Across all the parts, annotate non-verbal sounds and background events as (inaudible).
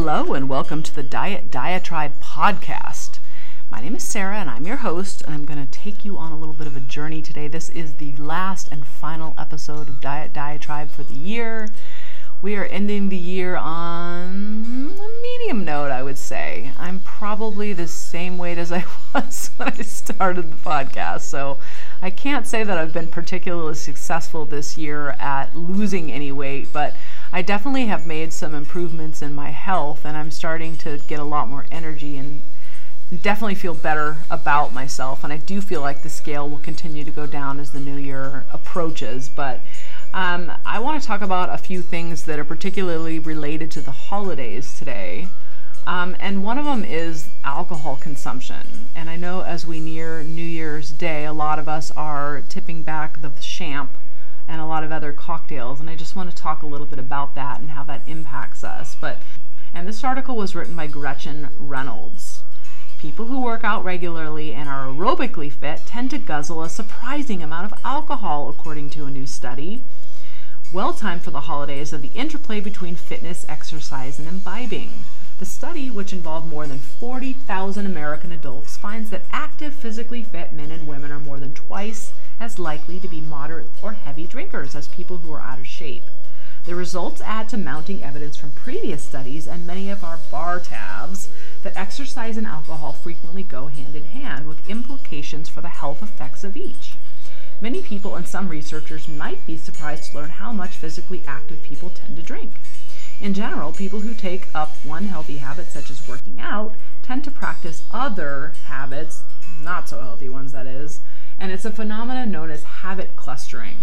Hello, and welcome to the Diet Diatribe podcast. My name is Sarah, and I'm your host, and I'm going to take you on a little bit of a journey today. This is the last and final episode of Diet Diatribe for the year. We are ending the year on a medium note, I would say. I'm probably the same weight as I (laughs) was when I started the podcast, so I can't say that I've been particularly successful this year at losing any weight, but I definitely have made some improvements in my health and I'm starting to get a lot more energy and definitely feel better about myself. And I do feel like the scale will continue to go down as the new year approaches. But um, I want to talk about a few things that are particularly related to the holidays today. Um, and one of them is alcohol consumption. And I know as we near New Year's Day, a lot of us are tipping back the champ and a lot of other cocktails. And I just want to talk a little bit about that and how that impacts us. But and this article was written by Gretchen Reynolds. People who work out regularly and are aerobically fit tend to guzzle a surprising amount of alcohol, according to a new study. Well timed for the holidays of the interplay between fitness, exercise, and imbibing. The study, which involved more than 40,000 American adults, finds that active, physically fit men and women are more than twice as likely to be moderate or heavy drinkers as people who are out of shape. The results add to mounting evidence from previous studies and many of our bar tabs that exercise and alcohol frequently go hand in hand with implications for the health effects of each. Many people and some researchers might be surprised to learn how much physically active people tend to drink. In general, people who take up one healthy habit, such as working out, tend to practice other habits, not so healthy ones that is, and it's a phenomenon known as habit clustering.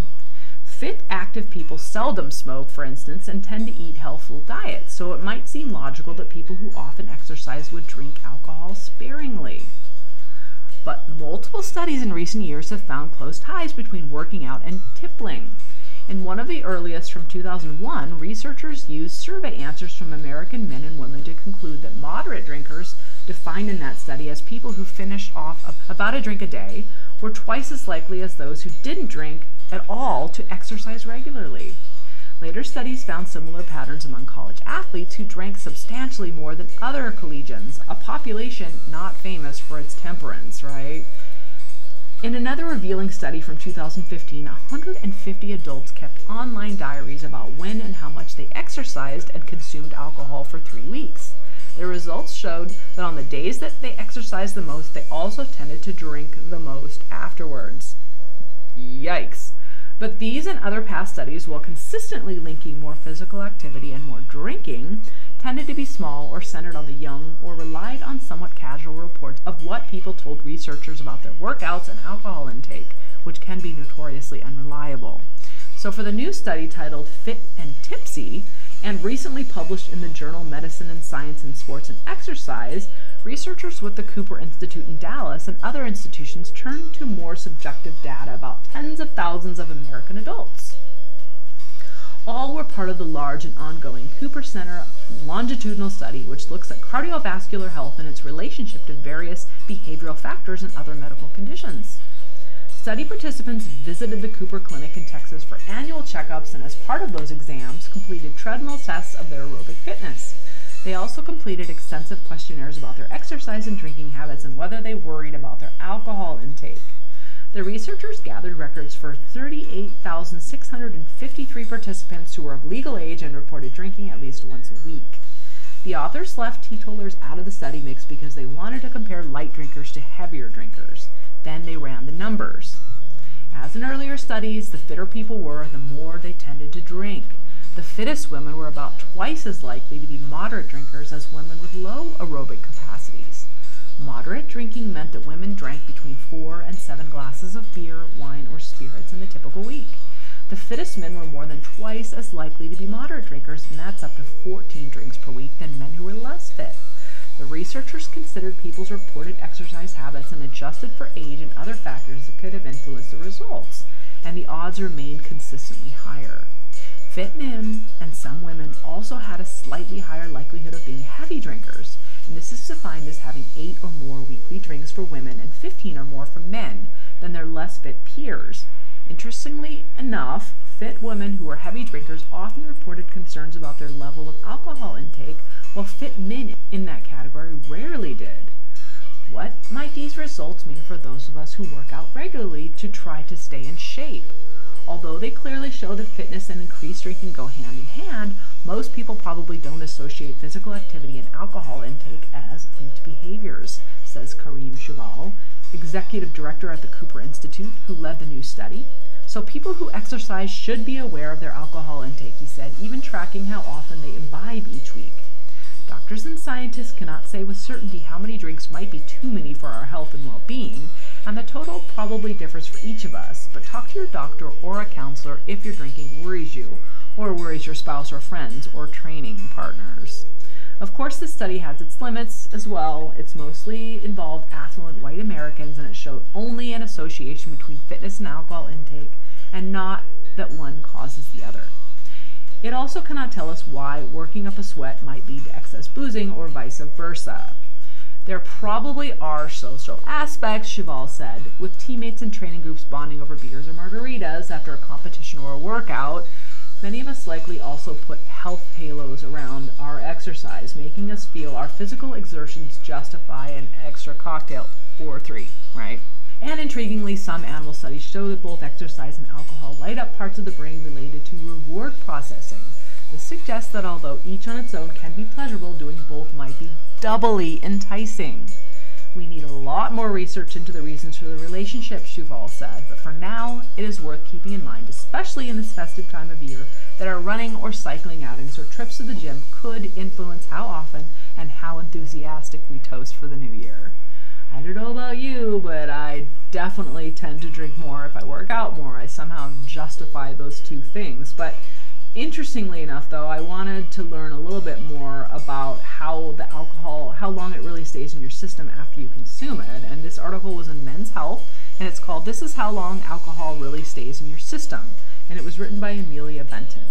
Fit, active people seldom smoke, for instance, and tend to eat healthful diets, so it might seem logical that people who often exercise would drink alcohol sparingly. But multiple studies in recent years have found close ties between working out and tippling. In one of the earliest from 2001, researchers used survey answers from American men and women to conclude that moderate drinkers, defined in that study as people who finished off about a drink a day, were twice as likely as those who didn't drink at all to exercise regularly. Later studies found similar patterns among college athletes who drank substantially more than other collegians, a population not famous for its temperance, right? In another revealing study from 2015, 150 adults kept online diaries about when and how much they exercised and consumed alcohol for three weeks. The results showed that on the days that they exercised the most, they also tended to drink the most afterwards. Yikes. But these and other past studies, while consistently linking more physical activity and more drinking, tended to be small or centered on the young or relied on somewhat casual reports of what people told researchers about their workouts and alcohol intake, which can be notoriously unreliable. So, for the new study titled Fit and Tipsy, and recently published in the journal Medicine and Science in Sports and Exercise, researchers with the Cooper Institute in Dallas and other institutions turned to more subjective data about tens of thousands of American adults. All were part of the large and ongoing Cooper Center longitudinal study, which looks at cardiovascular health and its relationship to various behavioral factors and other medical conditions. Study participants visited the Cooper Clinic in Texas for annual checkups and, as part of those exams, completed treadmill tests of their aerobic fitness. They also completed extensive questionnaires about their exercise and drinking habits and whether they worried about their alcohol intake. The researchers gathered records for 38,653 participants who were of legal age and reported drinking at least once a week. The authors left teetotalers out of the study mix because they wanted to compare light drinkers to heavier drinkers. Then they ran the numbers. As in earlier studies, the fitter people were, the more they tended to drink. The fittest women were about twice as likely to be moderate drinkers as women with low aerobic capacities. Moderate drinking meant that women drank between four and seven glasses of beer, wine, or spirits in a typical week. The fittest men were more than twice as likely to be moderate drinkers, and that's up to 14 drinks per week, than men who were less fit. The researchers considered people's reported exercise habits and adjusted for age and other factors that could have influenced the results, and the odds remained consistently higher. Fit men and some women also had a slightly higher likelihood of being heavy drinkers, and this is defined as having 8 or more weekly drinks for women and 15 or more for men than their less fit peers. Interestingly enough, fit women who are heavy drinkers often reported concerns about their level of alcohol intake, while fit men in that category rarely did. What might these results mean for those of us who work out regularly to try to stay in shape? Although they clearly show that fitness and increased drinking go hand in hand, most people probably don't associate physical activity and alcohol intake as linked behaviors, says Karim Shuval, executive director at the Cooper Institute, who led the new study. So people who exercise should be aware of their alcohol intake, he said, even tracking how often they imbibe each week. Doctors and scientists cannot say with certainty how many drinks might be too many for our health and well being, and the total probably differs for each of us, but talk to your doctor or a counselor if your drinking worries you, or worries your spouse or friends or training partners. Of course, this study has its limits as well. It's mostly involved affluent white Americans, and it showed only an association between fitness and alcohol intake, and not that one causes the other. It also cannot tell us why working up a sweat might lead to excess boozing or vice versa. There probably are social aspects, Shuval said, with teammates and training groups bonding over beers or margaritas after a competition or a workout. Many of us likely also put health halos around our exercise, making us feel our physical exertions justify an extra cocktail or three, right? And intriguingly, some animal studies show that both exercise and alcohol light up parts of the brain related to reward processing. This suggests that although each on its own can be pleasurable, doing both might be doubly enticing. We need a lot more research into the reasons for the relationship, Shuval said, but for now, it is worth keeping in mind, especially in this festive time of year, that our running or cycling outings or trips to the gym could influence how often and how enthusiastic we toast for the new year. I don't know about you, but I definitely tend to drink more if I work out more. I somehow justify those two things. But Interestingly enough, though, I wanted to learn a little bit more about how the alcohol, how long it really stays in your system after you consume it. And this article was in Men's Health, and it's called This is How Long Alcohol Really Stays in Your System. And it was written by Amelia Benton.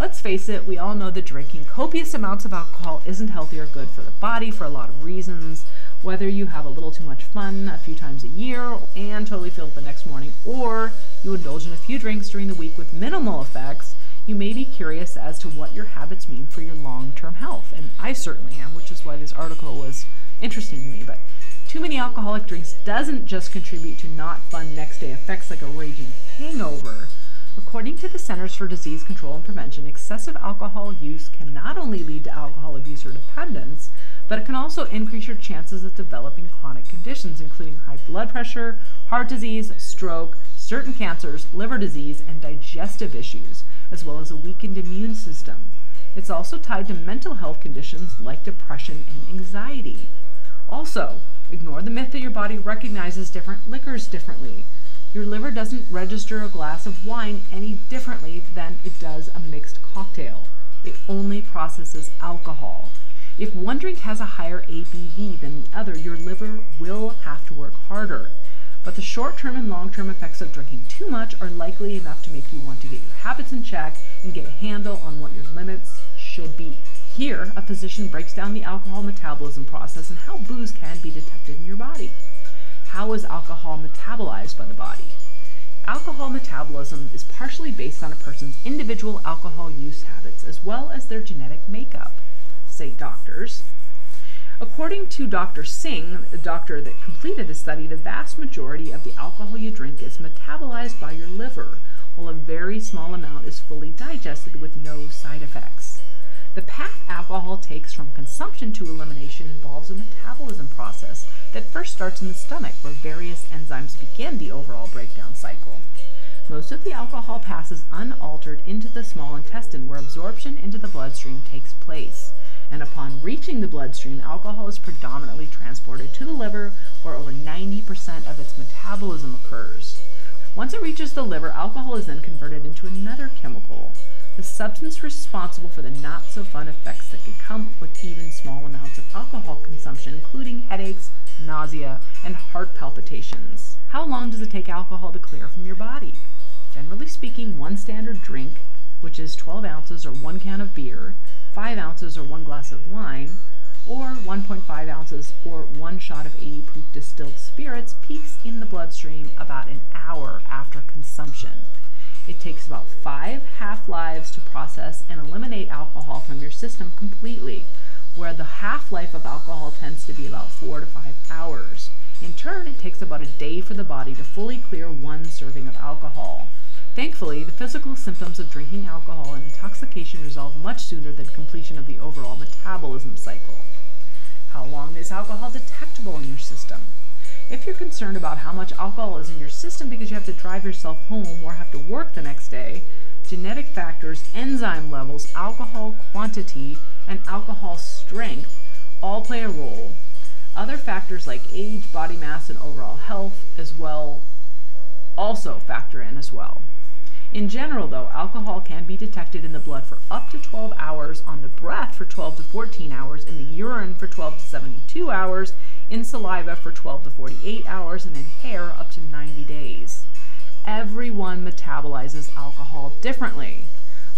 Let's face it, we all know that drinking copious amounts of alcohol isn't healthy or good for the body for a lot of reasons. Whether you have a little too much fun a few times a year and totally feel it the next morning, or you indulge in a few drinks during the week with minimal effects, you may be curious as to what your habits mean for your long term health. And I certainly am, which is why this article was interesting to me. But too many alcoholic drinks doesn't just contribute to not fun next day effects like a raging hangover. According to the Centers for Disease Control and Prevention, excessive alcohol use can not only lead to alcohol abuse or dependence, but it can also increase your chances of developing chronic conditions, including high blood pressure, heart disease, stroke, certain cancers, liver disease, and digestive issues as well as a weakened immune system. It's also tied to mental health conditions like depression and anxiety. Also, ignore the myth that your body recognizes different liquors differently. Your liver doesn't register a glass of wine any differently than it does a mixed cocktail. It only processes alcohol. If one drink has a higher ABV than the other, your liver will have to work harder but the short term and long term effects of drinking too much are likely enough to make you want to get your habits in check and get a handle on what your limits should be. Here, a physician breaks down the alcohol metabolism process and how booze can be detected in your body. How is alcohol metabolized by the body? Alcohol metabolism is partially based on a person's individual alcohol use habits as well as their genetic makeup, say doctors. According to Dr. Singh, the doctor that completed the study, the vast majority of the alcohol you drink is metabolized by your liver, while a very small amount is fully digested with no side effects. The path alcohol takes from consumption to elimination involves a metabolism process that first starts in the stomach, where various enzymes begin the overall breakdown cycle. Most of the alcohol passes unaltered into the small intestine, where absorption into the bloodstream takes place and upon reaching the bloodstream, alcohol is predominantly transported to the liver, where over 90% of its metabolism occurs. Once it reaches the liver, alcohol is then converted into another chemical, the substance responsible for the not so fun effects that can come with even small amounts of alcohol consumption, including headaches, nausea, and heart palpitations. How long does it take alcohol to clear from your body? Generally speaking, one standard drink, which is 12 ounces or one can of beer, 5 ounces or 1 glass of wine, or 1.5 ounces or 1 shot of 80 proof distilled spirits peaks in the bloodstream about an hour after consumption. It it takes about five half lives to process and eliminate alcohol from your system completely, where the half life of alcohol tends to be about four to five hours. In turn, it takes about a day for the body to fully clear one serving of alcohol. Thankfully, the physical symptoms of drinking alcohol and intoxication resolve much sooner than completion of the overall metabolism cycle. How long is alcohol detectable in your system? If you're concerned about how much alcohol is in your system because you have to drive yourself home or have to work the next day, genetic factors, enzyme levels, alcohol quantity, and alcohol strength all play a role. Other factors like age, body mass, and overall health as well also factor in as well. In general, though, alcohol can be detected in the blood for up to 12 hours, on the breath for 12 to 14 hours, in the urine for 12 to 72 hours, in saliva for 12 to 48 hours, and in hair up to 90 days. Everyone metabolizes alcohol differently.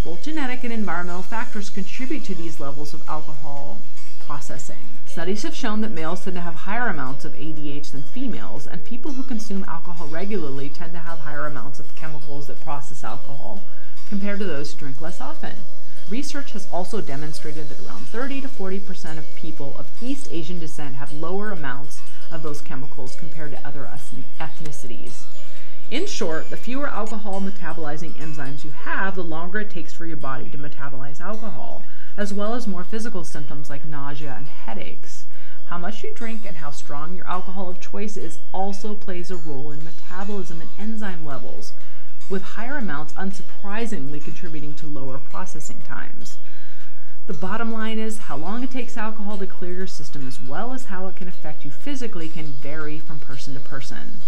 Both genetic and environmental factors contribute to these levels of alcohol processing. Studies have shown that males tend to have higher amounts of ADH than females, and people who consume alcohol regularly tend to have higher amounts of chemicals that process alcohol compared to those who drink less often. Research has also demonstrated that around 30 to 40% of people of East Asian descent have lower amounts of those chemicals compared to other ethnicities. In short, the fewer alcohol metabolizing enzymes you have, the longer it takes for your body to metabolize alcohol as well as more physical symptoms like nausea and headaches. How much you drink and how strong your alcohol of choice is also plays a role in metabolism and enzyme levels, with higher amounts unsurprisingly contributing to lower processing times. The bottom line is how long it takes alcohol to clear your system as well as how it can affect you physically can vary from person to person.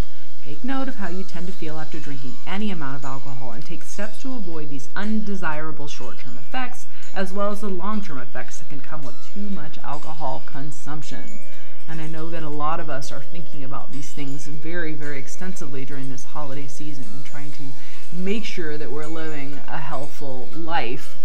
Take note of how you tend to feel after drinking any amount of alcohol and take steps to avoid these undesirable short term effects as well as the long-term effects that can come with too much alcohol consumption. And I know that a lot of us are thinking about these things very, very extensively during this holiday season and trying to make sure that we're living a healthful life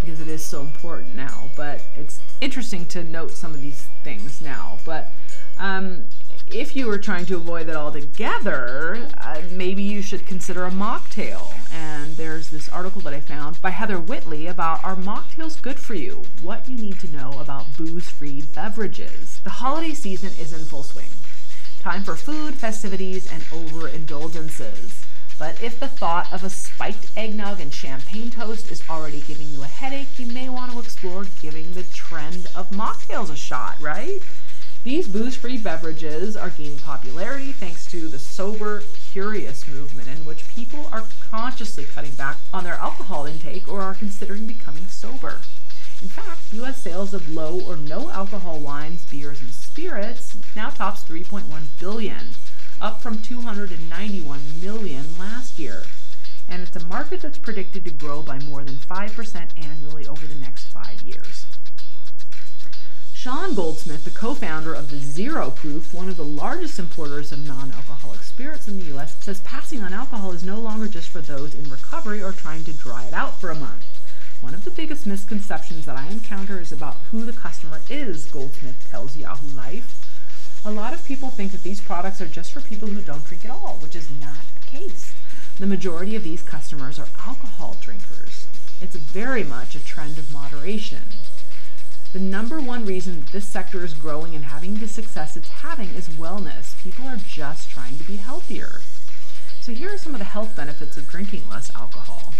because it is so important now. But it's interesting to note some of these things now. But um, if you were trying to avoid that altogether, uh, maybe you should consider a mocktail. And there's this article that I found by Heather Whitley about are mocktails good for you? What you need to know about booze free beverages. The holiday season is in full swing. Time for food, festivities, and overindulgences. But if the thought of a spiked eggnog and champagne toast is already giving you a headache, you may want to explore giving the trend of mocktails a shot, right? These booze free beverages are gaining popularity thanks to the sober curious movement, in which people are consciously cutting back on their alcohol intake or are considering becoming sober. In fact, U.S. sales of low or no alcohol wines, beers, and spirits now tops 3.1 billion, up from 291 million last year. And it's a market that's predicted to grow by more than 5% annually over the next five years. Sean Goldsmith, the co-founder of the Zero Proof, one of the largest importers of non-alcoholic spirits in the US, says passing on alcohol is no longer just for those in recovery or trying to dry it out for a month. One of the biggest misconceptions that I encounter is about who the customer is, Goldsmith tells Yahoo Life. A lot of people think that these products are just for people who don't drink at all, which is not the case. The majority of these customers are alcohol drinkers. It's very much a trend of moderation. The number one reason this sector is growing and having the success it's having is wellness. People are just trying to be healthier. So here are some of the health benefits of drinking less alcohol.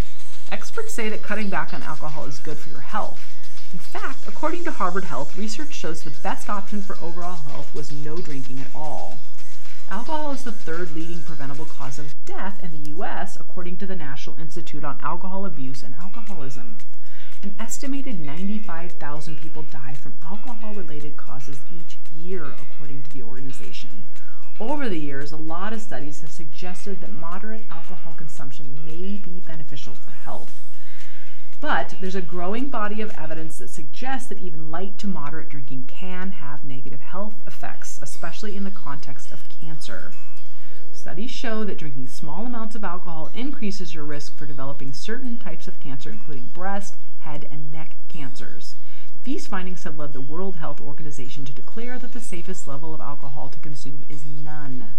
Experts say that cutting back on alcohol is good for your health. In fact, according to Harvard Health, research shows the best option for overall health was no drinking at all. Alcohol is the third leading preventable cause of death in the U.S., according to the National Institute on Alcohol Abuse and Alcoholism. An estimated 95,000 people die from alcohol related causes each year, according to the organization. Over the years, a lot of studies have suggested that moderate alcohol consumption may be beneficial for health. But there's a growing body of evidence that suggests that even light to moderate drinking can have negative health effects, especially in the context of cancer. Studies show that drinking small amounts of alcohol increases your risk for developing certain types of cancer, including breast, head, and neck cancers. These findings have led the World Health Organization to declare that the safest level of alcohol to consume is none.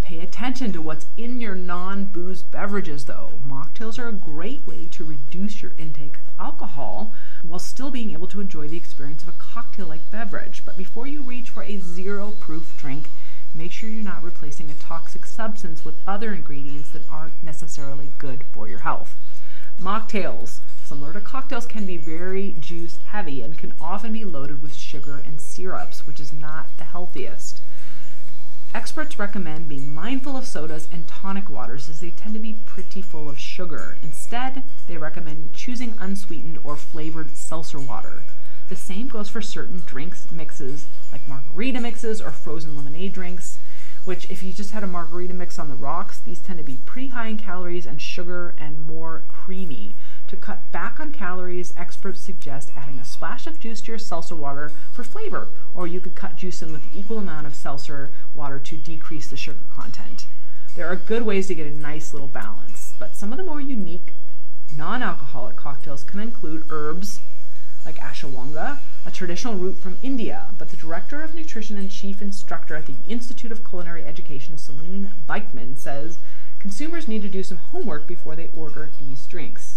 Pay attention to what's in your non booze beverages, though. Mocktails are a great way to reduce your intake of alcohol while still being able to enjoy the experience of a cocktail like beverage. But before you reach for a zero proof drink, make sure you're not replacing a toxic substance with other ingredients that aren't necessarily good for your health. Mocktails, similar to cocktails, can be very juice heavy and can often be loaded with sugar and syrups, which is not the healthiest. Experts recommend being mindful of sodas and tonic waters as they tend to be pretty full of sugar. Instead, they recommend choosing unsweetened or flavored seltzer water. The same goes for certain drinks mixes like margarita mixes or frozen lemonade drinks, which, if you just had a margarita mix on the rocks, these tend to be pretty high in calories and sugar and more creamy. To cut back on calories, experts suggest adding a splash of juice to your seltzer water for flavor, or you could cut juice in with equal amount of seltzer water to decrease the sugar content. There are good ways to get a nice little balance, but some of the more unique non alcoholic cocktails can include herbs like ashwagandha, a traditional root from India, but the director of nutrition and chief instructor at the Institute of Culinary Education, Celine Beitchman, says consumers need to do some homework before they order these drinks.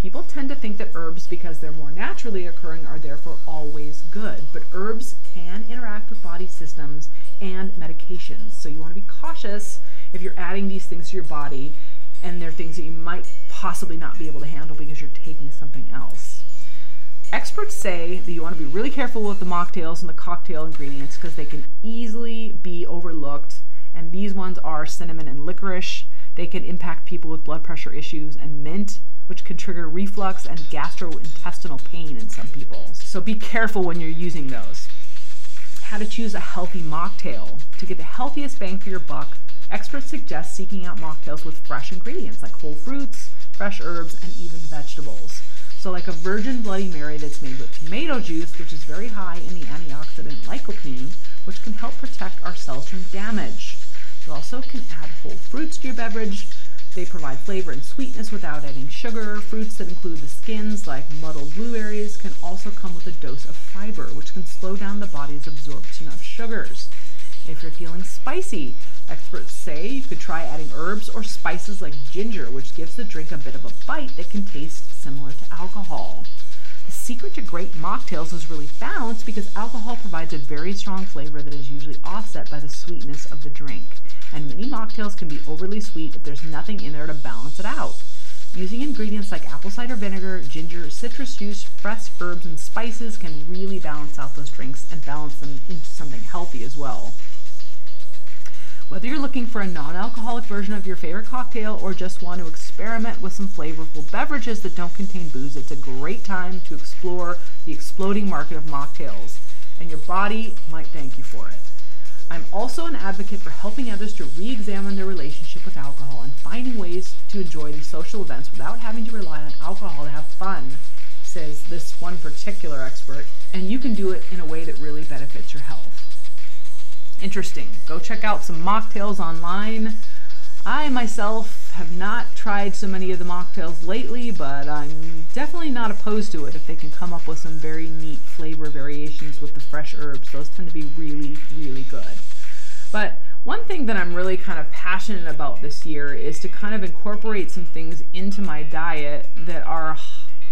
People tend to think that herbs, because they're more naturally occurring, are therefore always good, but herbs can interact with body systems and medications. So you want to be cautious if you're adding these things to your body and they're things that you might possibly not be able to handle because you're taking something else. Experts say that you want to be really careful with the mocktails and the cocktail ingredients because they can easily be overlooked. And these ones are cinnamon and licorice. They can impact people with blood pressure issues, and mint which can trigger reflux and gastrointestinal pain in some people. So be careful when you're using those. How to choose a healthy mocktail. To get the healthiest bang for your buck, experts suggest seeking out mocktails with fresh ingredients like whole fruits, fresh herbs, and even vegetables. So, like a virgin Bloody Mary that's made with tomato juice, which is very high in the antioxidant lycopene, which can help protect our cells from damage. You also can add whole fruits to your beverage, they provide flavor and sweetness without adding sugar. Fruits that include the skins, like muddled blueberries, can also come with a dose of fiber, which can slow down the body's absorption of sugars. If you're feeling spicy, experts say you could try adding herbs or spices like ginger, which gives the drink a bit of a bite that can taste similar to alcohol. The secret to great mocktails is really balance because alcohol provides a very strong flavor that is usually offset by the sweetness of the drink and many mocktails can be overly sweet if there's nothing in there to balance it out. Using ingredients like apple cider vinegar, ginger, citrus juice, fresh herbs, and spices can really balance out those drinks and balance them into something healthy as well. Whether you're looking for a non alcoholic version of your favorite cocktail or just want to experiment with some flavorful beverages that don't contain booze, it's a great time to explore the exploding market of mocktails, and your body might thank you for it. I'm also an advocate for helping others to re examine their relationship with alcohol and finding ways to enjoy these social events without having to rely on alcohol to have fun, says this one particular expert, and you can do it in a way that really benefits your health. Interesting. Go check out some mocktails online. I myself have not tried so many of the mocktails lately, but I'm definitely not opposed to it if they can come up with some very neat flavor variations with the fresh herbs. Those tend to be really, really good. But one thing that I'm really kind of passionate about this year is to kind of incorporate some things into my diet that are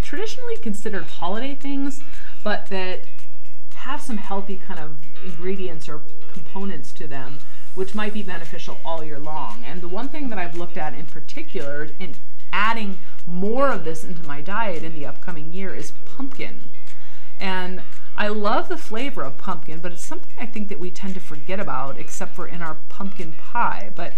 traditionally considered holiday things, but that have some healthy kind of ingredients or components to them which might be beneficial all year long. And the one thing that I've looked at in particular in adding more of this into my diet in the upcoming year is pumpkin. And I love the flavor of pumpkin, but it's something I think that we tend to forget about, except for in our pumpkin pie. But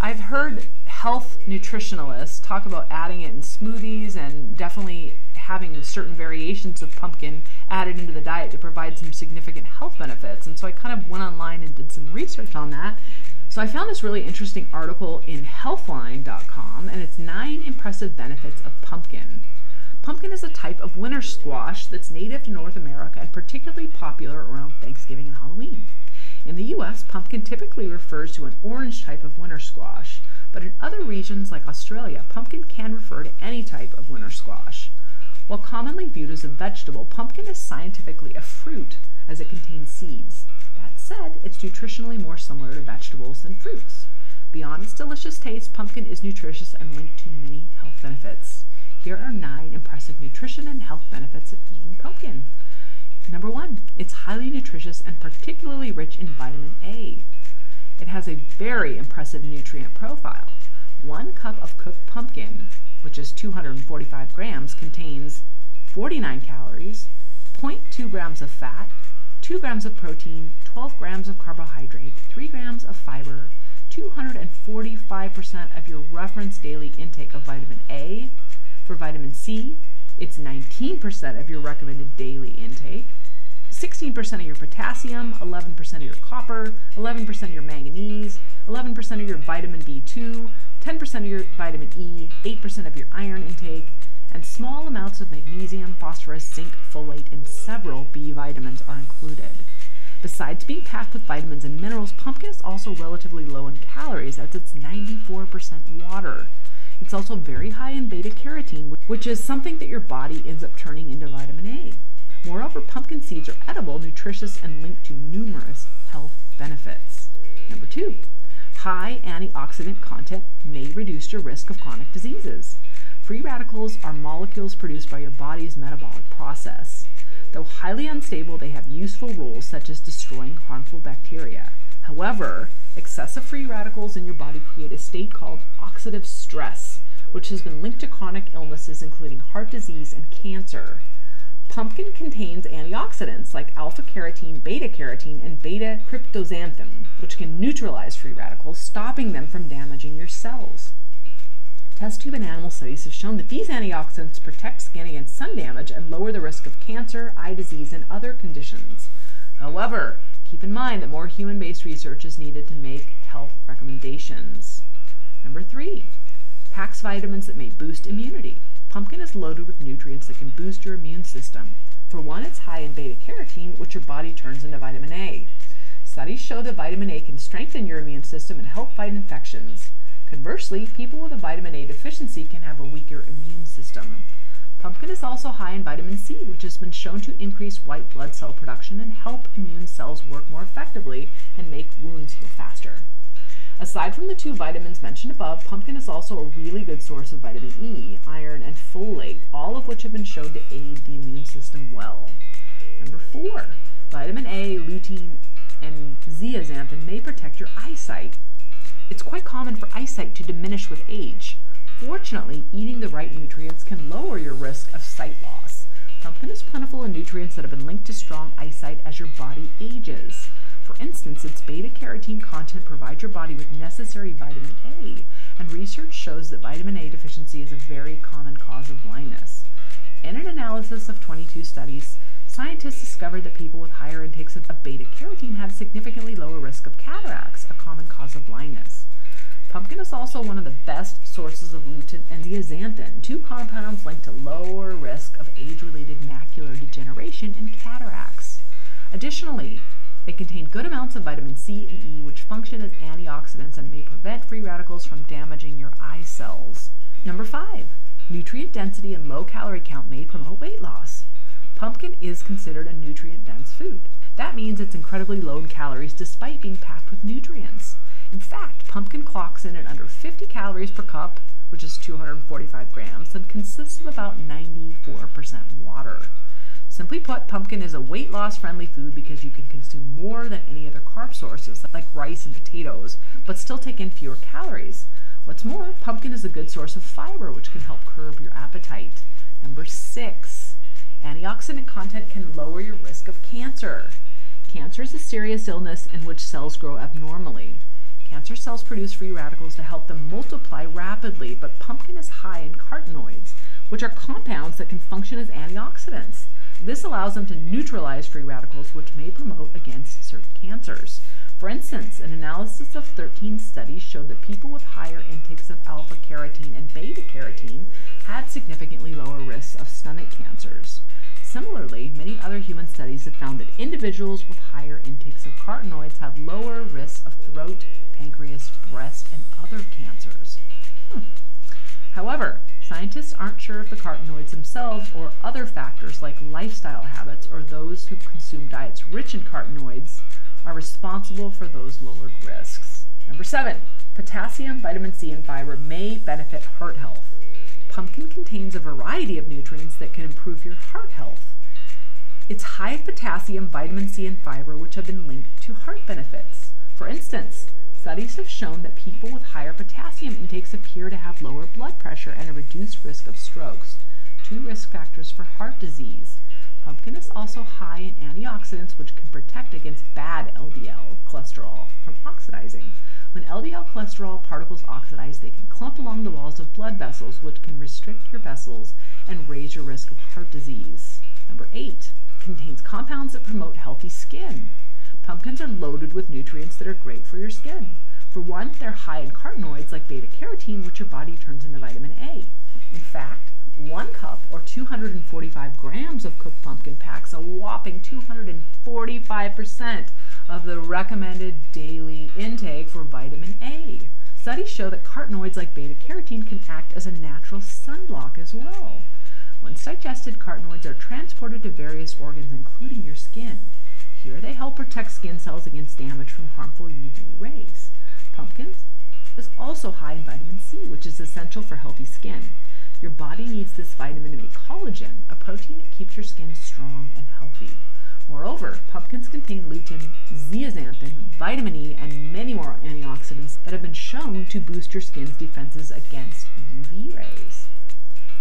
I've heard health nutritionalists talk about adding it in smoothies and definitely having certain variations of pumpkin added into the diet to provide some significant health benefits. And so I kind of went online and did some research on that. So I found this really interesting article in healthline.com and it's nine impressive benefits of pumpkin. Pumpkin is a type of winter squash that's native to North America and particularly popular around Thanksgiving and Halloween. In the US, pumpkin typically refers to an orange type of winter squash, but in other regions like Australia, pumpkin can refer to any type of winter squash. While commonly viewed as a vegetable, pumpkin is scientifically a fruit as it contains seeds. That said, it's nutritionally more similar to vegetables than fruits. Beyond its delicious taste, pumpkin is nutritious and linked to many health benefits. Here are nine impressive nutrition and health benefits of eating pumpkin. Number one, it's highly nutritious and particularly rich in vitamin A. It has a very impressive nutrient profile. One cup of cooked pumpkin, which is 245 grams, contains 49 calories, 0.2 grams of fat, 2 grams of protein, 12 grams of carbohydrate, 3 grams of fiber, 245% of your reference daily intake of vitamin A. For vitamin C, it's 19% of your recommended daily intake. 16% of your potassium, 11% of your copper, 11% of your manganese, 11% of your vitamin B2, 10% of your vitamin E, 8% of your iron intake, and small amounts of magnesium, phosphorus, zinc, folate, and several B vitamins are included. Besides being packed with vitamins and minerals, pumpkin is also relatively low in calories as it's 94% water. It's also very high in beta carotene, which is something that your body ends up turning into vitamin A. Moreover, pumpkin seeds are edible, nutritious, and linked to numerous health benefits. Number two, high antioxidant content may reduce your risk of chronic diseases. Free radicals are molecules produced by your body's metabolic process. Though highly unstable, they have useful roles such as destroying harmful bacteria. However, excessive free radicals in your body create a state called oxidative stress, which has been linked to chronic illnesses including heart disease and cancer. Pumpkin contains antioxidants like alpha carotene, beta carotene, and beta cryptoxanthin, which can neutralize free radicals, stopping them from damaging your cells. Test tube and animal studies have shown that these antioxidants protect skin against sun damage and lower the risk of cancer, eye disease, and other conditions. However, keep in mind that more human based research is needed to make health recommendations. Number three, packs vitamins that may boost immunity. Pumpkin is loaded with nutrients that can boost your immune system. For one, it's high in beta carotene, which your body turns into vitamin A. Studies show that vitamin A can strengthen your immune system and help fight infections. Conversely, people with a vitamin A deficiency can have a weaker immune system. Pumpkin is also high in vitamin C, which has been shown to increase white blood cell production and help immune cells work more effectively and make wounds heal faster. Aside from the two vitamins mentioned above, pumpkin is also a really good source of vitamin E, iron, and folate, all of which have been shown to aid the immune system well. Number four, vitamin A, lutein, and zeaxanthin may protect your eyesight. It's quite common for eyesight to diminish with age. Fortunately, eating the right nutrients can lower your risk of sight loss. Pumpkin is plentiful in nutrients that have been linked to strong eyesight as your body ages. For instance, its beta carotene content provides your body with necessary vitamin A, and research shows that vitamin A deficiency is a very common cause of blindness. In an analysis of 22 studies, scientists discovered that people with higher intakes of beta carotene had a significantly lower risk of cataracts, a common cause of blindness. Pumpkin is also one of the best sources of lutein and zeaxanthin, two compounds linked to lower risk of age-related macular degeneration and cataracts. Additionally, they contain good amounts of vitamin C and E, which function as antioxidants and may prevent free radicals from damaging your eye cells. Number five, nutrient density and low calorie count may promote weight loss. Pumpkin is considered a nutrient dense food. That means it's incredibly low in calories despite being packed with nutrients. In fact, pumpkin clocks in at under 50 calories per cup, which is 245 grams, and consists of about 94% water. Simply put, pumpkin is a weight loss friendly food because you can consume more than any other carb sources like rice and potatoes, but still take in fewer calories. What's more, pumpkin is a good source of fiber, which can help curb your appetite. Number six, antioxidant content can lower your risk of cancer. Cancer is a serious illness in which cells grow abnormally. Cancer cells produce free radicals to help them multiply rapidly, but pumpkin is high in carotenoids, which are compounds that can function as antioxidants. This allows them to neutralize free radicals, which may promote against certain cancers. For instance, an analysis of 13 studies showed that people with higher intakes of alpha carotene and beta carotene had significantly lower risks of stomach cancers. Similarly, many other human studies have found that individuals with higher intakes of carotenoids have lower risks of throat, pancreas, breast, and other cancers. Hmm. However, Scientists aren't sure if the carotenoids themselves or other factors like lifestyle habits or those who consume diets rich in carotenoids are responsible for those lowered risks. Number seven, Potassium, vitamin C, and fiber may benefit heart health. Pumpkin contains a variety of nutrients that can improve your heart health. It's high in potassium, vitamin C, and fiber, which have been linked to heart benefits. For instance, studies have shown that people with higher potassium intakes appear to have lower blood pressure and a reduced risk of strokes, two risk factors for heart disease. Pumpkin is also high in antioxidants, which can protect against bad LDL cholesterol from oxidizing. When LDL cholesterol particles oxidize, they can clump along the walls of blood vessels, which can restrict your vessels and raise your risk of heart disease. Number eight, contains compounds that promote healthy skin. Pumpkins are loaded with nutrients that are great for your skin. For one, they're high in carotenoids like beta carotene, which your body turns into vitamin A. In fact, one cup or 245 grams of cooked pumpkin packs a whopping 245% of the recommended daily intake for vitamin A. Studies show that carotenoids like beta carotene can act as a natural sunblock as well. Once digested, carotenoids are transported to various organs, including your skin. Here they help protect skin cells against damage from harmful UV rays. Pumpkins is also high in vitamin C, which is essential for healthy skin. Your body needs this vitamin to make collagen, a protein that keeps your skin strong and healthy. Moreover, pumpkins contain lutein, zeaxanthin, vitamin E, and many more antioxidants that have been shown to boost your skin's defenses against UV rays.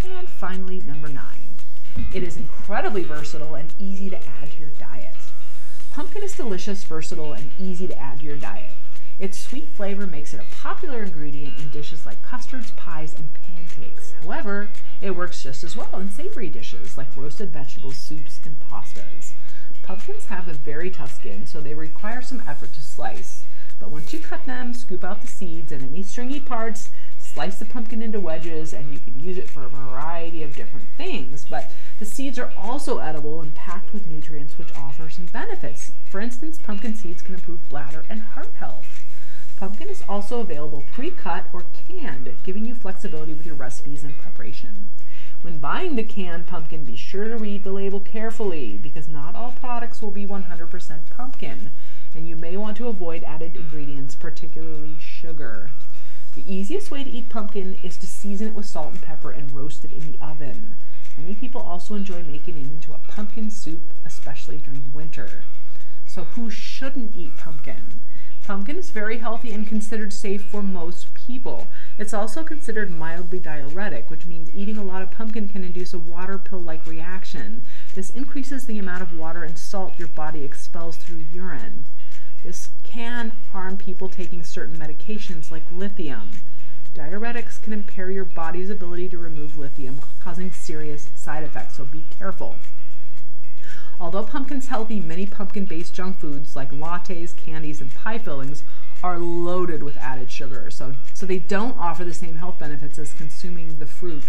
And finally, number nine. It is incredibly versatile and easy to add to your diet. Pumpkin is delicious, versatile, and easy to add to your diet. Its sweet flavor makes it a popular ingredient in dishes like custards, pies, and pancakes. However, it works just as well in savory dishes like roasted vegetables, soups, and pastas. Pumpkins have a very tough skin, so they require some effort to slice. But once you cut them, scoop out the seeds and any stringy parts, Slice the pumpkin into wedges and you can use it for a variety of different things. But the seeds are also edible and packed with nutrients which offer some benefits. For instance, pumpkin seeds can improve bladder and heart health. Pumpkin is also available pre-cut or canned, giving you flexibility with your recipes and preparation. When buying the canned pumpkin, be sure to read the label carefully because not all products will be 100% pumpkin, and you may want to avoid added ingredients, particularly sugar. The easiest way to eat pumpkin is to season it with salt and pepper and roast it in the oven. Many people also enjoy making it into a pumpkin soup, especially during winter. So, who shouldn't eat pumpkin? Pumpkin is very healthy and considered safe for most people. It's also considered mildly diuretic, which means eating a lot of pumpkin can induce a water pill like reaction. This increases the amount of water and salt your body expels through urine. This can harm people taking certain medications like lithium. Diuretics can impair your body's ability to remove lithium, causing serious side effects, so be careful. Although pumpkin's healthy, many pumpkin based junk foods like lattes, candies, and pie fillings are loaded with added sugar, so, so they don't offer the same health benefits as consuming the fruit.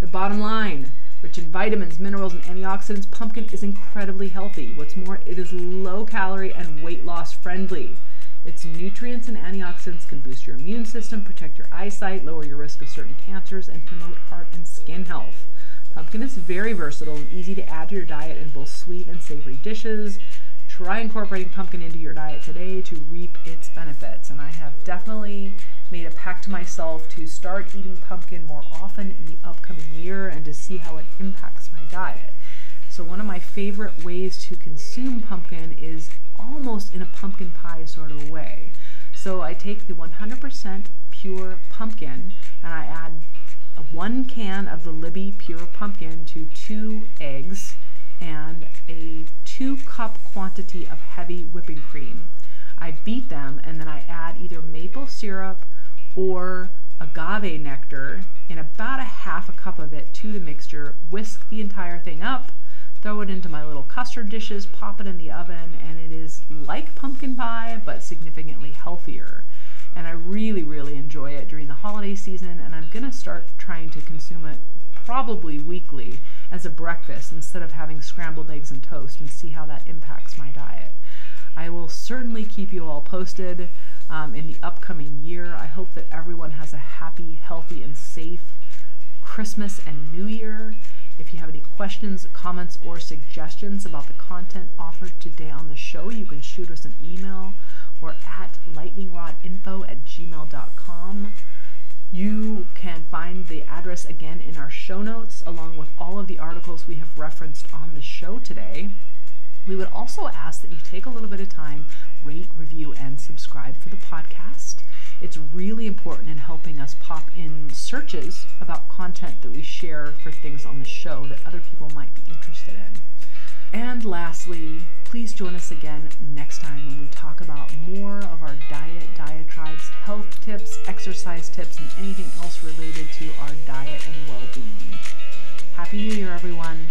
The bottom line Rich in vitamins, minerals, and antioxidants, pumpkin is incredibly healthy. What's more, it is low calorie and weight loss friendly. Its nutrients and antioxidants can boost your immune system, protect your eyesight, lower your risk of certain cancers, and promote heart and skin health. Pumpkin is very versatile and easy to add to your diet in both sweet and savory dishes. Try incorporating pumpkin into your diet today to reap its benefits. And I have definitely made a pact to myself to start eating pumpkin more often in the upcoming year and to see how it impacts my diet. So, one of my favorite ways to consume pumpkin is almost in a pumpkin pie sort of way. So, I take the 100% pure pumpkin and I add one can of the Libby pure pumpkin to two eggs and a two cup quantity of heavy whipping cream. I beat them and then I add either maple syrup or agave nectar in about a half a cup of it to the mixture, whisk the entire thing up, throw it into my little custard dishes, pop it in the oven, and it is like pumpkin pie but significantly healthier. And I really, really enjoy it during the holiday season, and I'm gonna start trying to consume it probably weekly as a breakfast instead of having scrambled eggs and toast and see how that impacts my diet. I will certainly keep you all posted um, in the upcoming year. I hope that everyone has a happy, healthy, and safe Christmas and New Year. If you have any questions, comments, or suggestions about the content offered today on the show, you can shoot us an email or at lightningrodinfo at gmail.com. You can find the address again in our show notes, along with all of the articles we have referenced on the show today. We would also ask that you take a little bit of time, rate, review, and subscribe for the podcast. It's really important in helping us pop in searches about content that we share for things on the show that other people might be interested in. And lastly, please join us again next time when we talk about more of our diet diatribes, health tips, exercise tips, and anything else related to our diet and well being. Happy New Year, everyone!